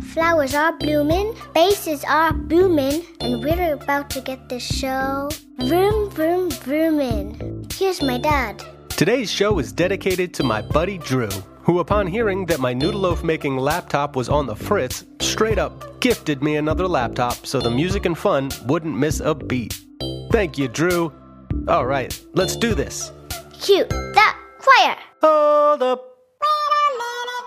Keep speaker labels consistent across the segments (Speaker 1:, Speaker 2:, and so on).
Speaker 1: Flowers are blooming, basses are booming, and we're about to get the show vroom vroom vrooming. Here's my dad.
Speaker 2: Today's show is dedicated to my buddy Drew, who, upon hearing that my noodle loaf making laptop was on the fritz, straight up gifted me another laptop so the music and fun wouldn't miss a beat. Thank you, Drew. All right, let's do this.
Speaker 1: Cue the choir.
Speaker 2: Hold up.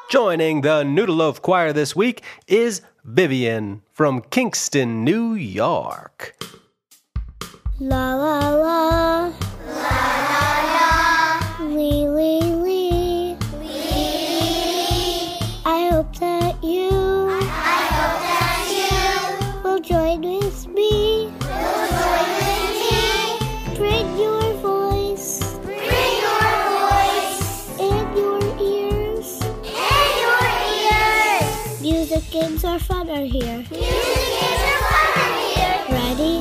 Speaker 2: Joining the Noodle Loaf Choir this week is Vivian from Kingston, New York.
Speaker 1: La la la. Here. Music games are fun are here. Ready?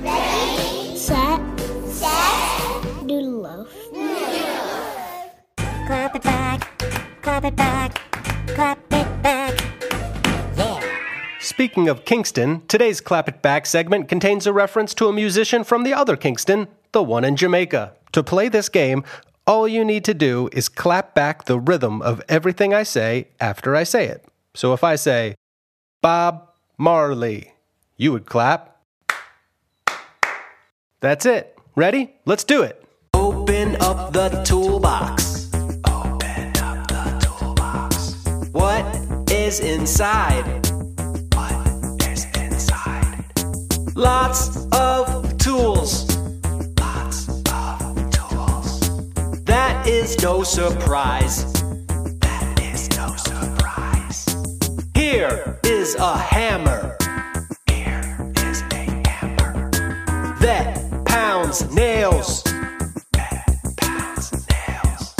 Speaker 1: Ready. Set. Set. Noodle loaf.
Speaker 3: Clap it back, clap it back, clap it back. Yeah.
Speaker 2: Speaking of Kingston, today's Clap It Back segment contains a reference to a musician from the other Kingston, the one in Jamaica. To play this game, all you need to do is clap back the rhythm of everything I say after I say it. So if I say, Bob Marley, you would clap. That's it. Ready? Let's do it. Open up the toolbox. Open up the toolbox. What is inside? What is inside? Lots of tools. Lots of tools. That is no surprise. Here is a hammer. Here is a hammer. That pounds nails. That pounds nails.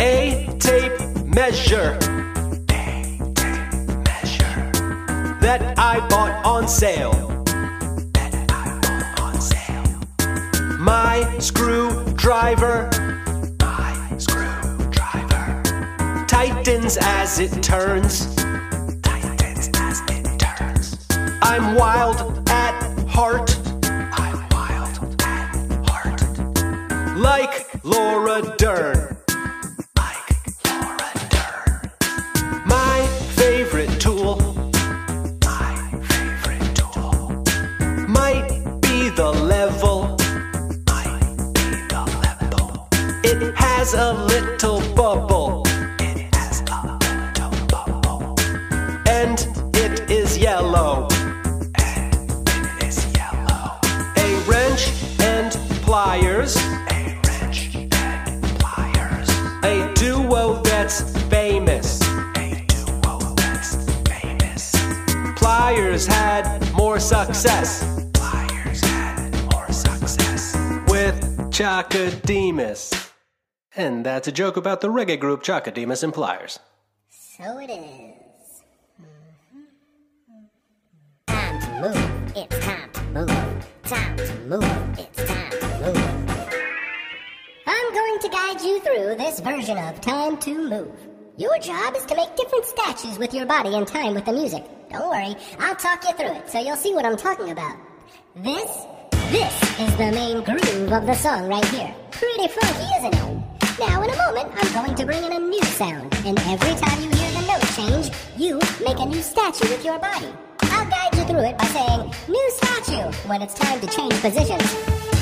Speaker 2: A tape measure. A tape measure. That I bought on sale. That I bought on sale. My screwdriver. My screwdriver. Tightens as it turns. I'm wild at heart. I'm wild at heart. Like Laura Dern. Like Laura Dern. My favorite tool. My favorite tool. Might be the level. Might be the level. It has a little Pliers had more success. Pliers had more success. With Chaka Demus. And that's a joke about the reggae group Chaka Demus and Pliers.
Speaker 3: So it is. Mm-hmm. Time to move. It's time to move. Time to move. It's time to move. I'm going to guide you through this version of Time to Move. Your job is to make different statues with your body in time with the music. Don't worry, I'll talk you through it so you'll see what I'm talking about. This, this is the main groove of the song right here. Pretty funky, isn't it? Now, in a moment, I'm going to bring in a new sound, and every time you hear the note change, you make a new statue with your body. You through it by saying, new statue, when it's time to change positions.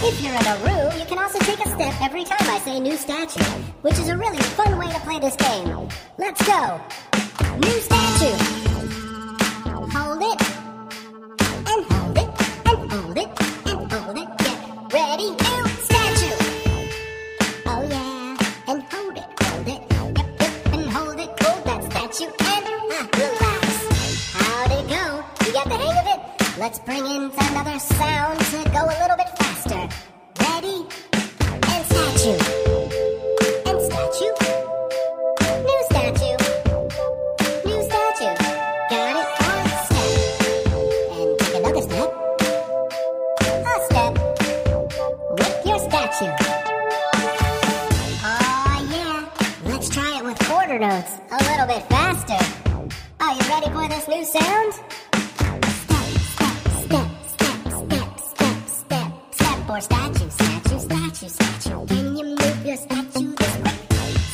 Speaker 3: If you're in a room, you can also take a step every time I say new statue, which is a really fun way to play this game. Let's go. New statue. Hold it. And hold it. And hold it. And hold it. Get ready. New statue. Oh yeah. And hold it. Hold it. Yep, yep. And hold it. Hold that statue. And let's bring in another sound to go a little bit faster. Ready? And statue. And statue. New statue. New statue. Got it? One step. And take another step. A step. With your statue. Oh yeah. Let's try it with quarter notes. A little bit faster. Are you ready for this new sound? Or statue, statue, statue, statue. Can you move your statue this way?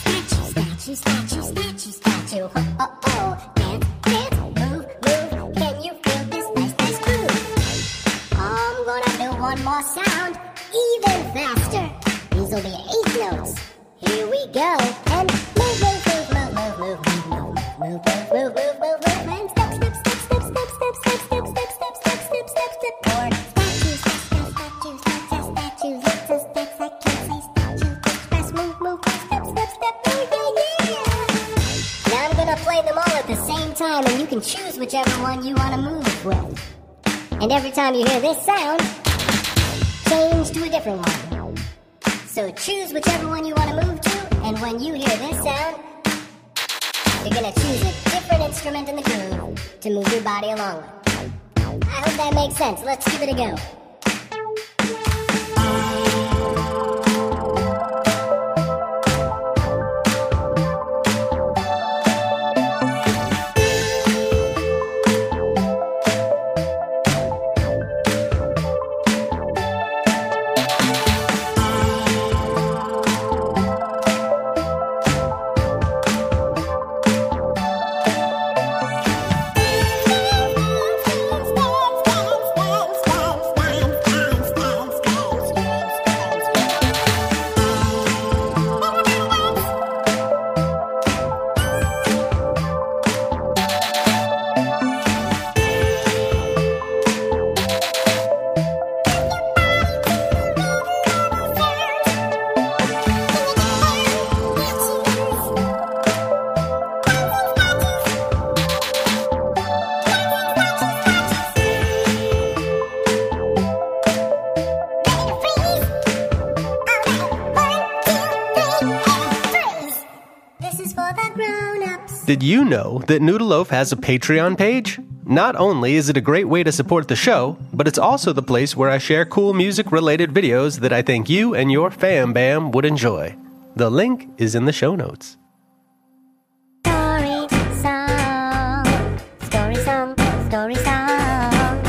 Speaker 3: Statue, statue, statue, statue, statue. Oh, oh, oh. Dance, dance, move, move. Can you feel this nice, nice groove? I'm gonna do one more sound, even faster. These'll be can choose whichever one you wanna move with. And every time you hear this sound, change to a different one. So choose whichever one you want to move to, and when you hear this sound, you're gonna choose a different instrument in the groove to move your body along with. I hope that makes sense. Let's give it a go.
Speaker 2: Did you know that Noodleloaf has a Patreon page? Not only is it a great way to support the show, but it's also the place where I share cool music related videos that I think you and your fam bam would enjoy. The link is in the show notes.
Speaker 3: Story song. Story song. Story song.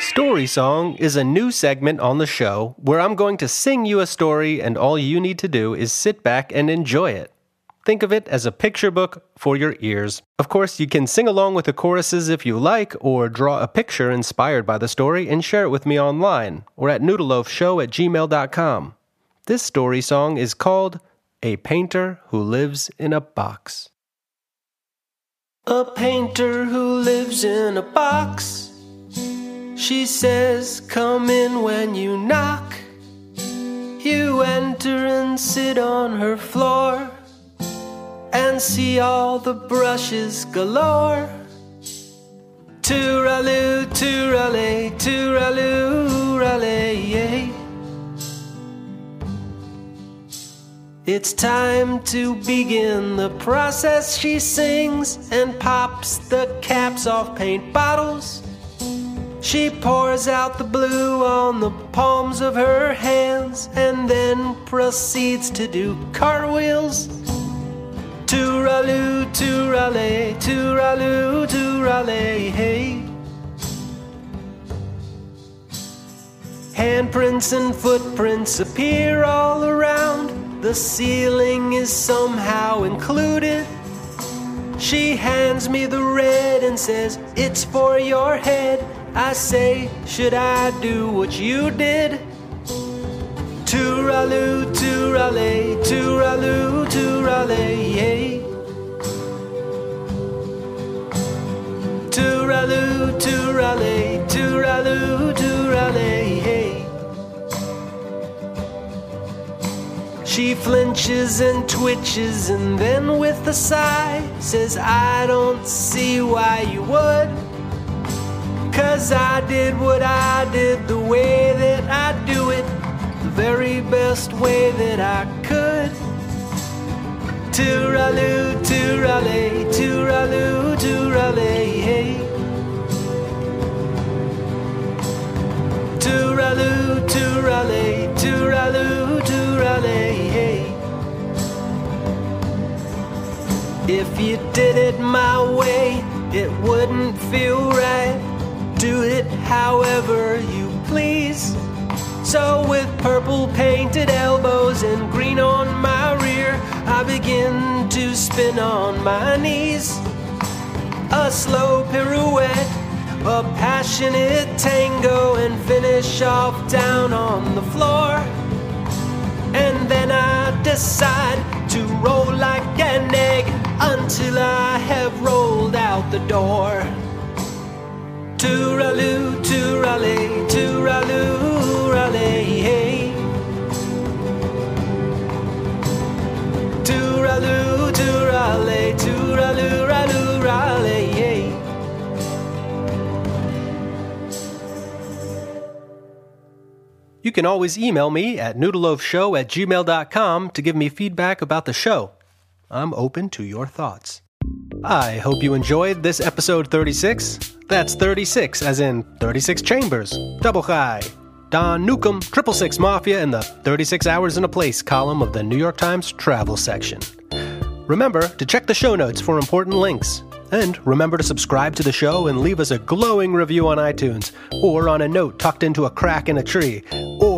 Speaker 2: Story Song is a new segment on the show where I'm going to sing you a story, and all you need to do is sit back and enjoy it. Think of it as a picture book for your ears. Of course, you can sing along with the choruses if you like, or draw a picture inspired by the story and share it with me online or at noodleloafshow at gmail.com. This story song is called A Painter Who Lives in a Box. A painter who lives in a box. She says, Come in when you knock. You enter and sit on her floor and see all the brushes galore. Tooraloo, toorale, tooraloo, rale, yay. It's time to begin the process, she sings and pops the caps off paint bottles. She pours out the blue on the palms of her hands and then proceeds to do cartwheels. Tooraloo, toorale, tooraloo, toorale, hey. Handprints and footprints appear all around. The ceiling is somehow included. She hands me the red and says, It's for your head. I say, Should I do what you did? Tooraloo, toorale, tooraloo, toorale, yay. Tooraloo, toorale, tooraloo, toorale, hey. She flinches and twitches and then with a sigh says, I don't see why you would. Cause I did what I did the way that I do it, very best way that I could. Tooraloo, toorale, tooraloo, toorale, hey. Tooraloo, toorale, tooraloo, toorale, hey. If you did it my way, it wouldn't feel right. Do it however you. So, with purple painted elbows and green on my rear, I begin to spin on my knees. A slow pirouette, a passionate tango, and finish off down on the floor. And then I decide to roll like an egg until I have rolled out the door. Tooraloo, You can always email me at noodleloafshow at gmail.com to give me feedback about the show. I'm open to your thoughts. I hope you enjoyed this episode 36. That's 36, as in 36 Chambers, Double Chai, Don Newcombe, Triple Six Mafia, and the 36 Hours in a Place column of the New York Times travel section. Remember to check the show notes for important links. And remember to subscribe to the show and leave us a glowing review on iTunes, or on a note tucked into a crack in a tree,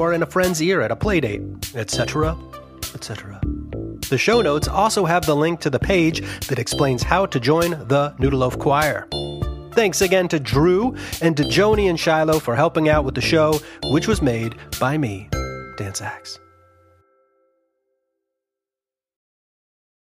Speaker 2: or in a friend's ear at a playdate, etc., etc. The show notes also have the link to the page that explains how to join the Noodleloaf Choir. Thanks again to Drew and to Joni and Shiloh for helping out with the show, which was made by me, Dan Saks.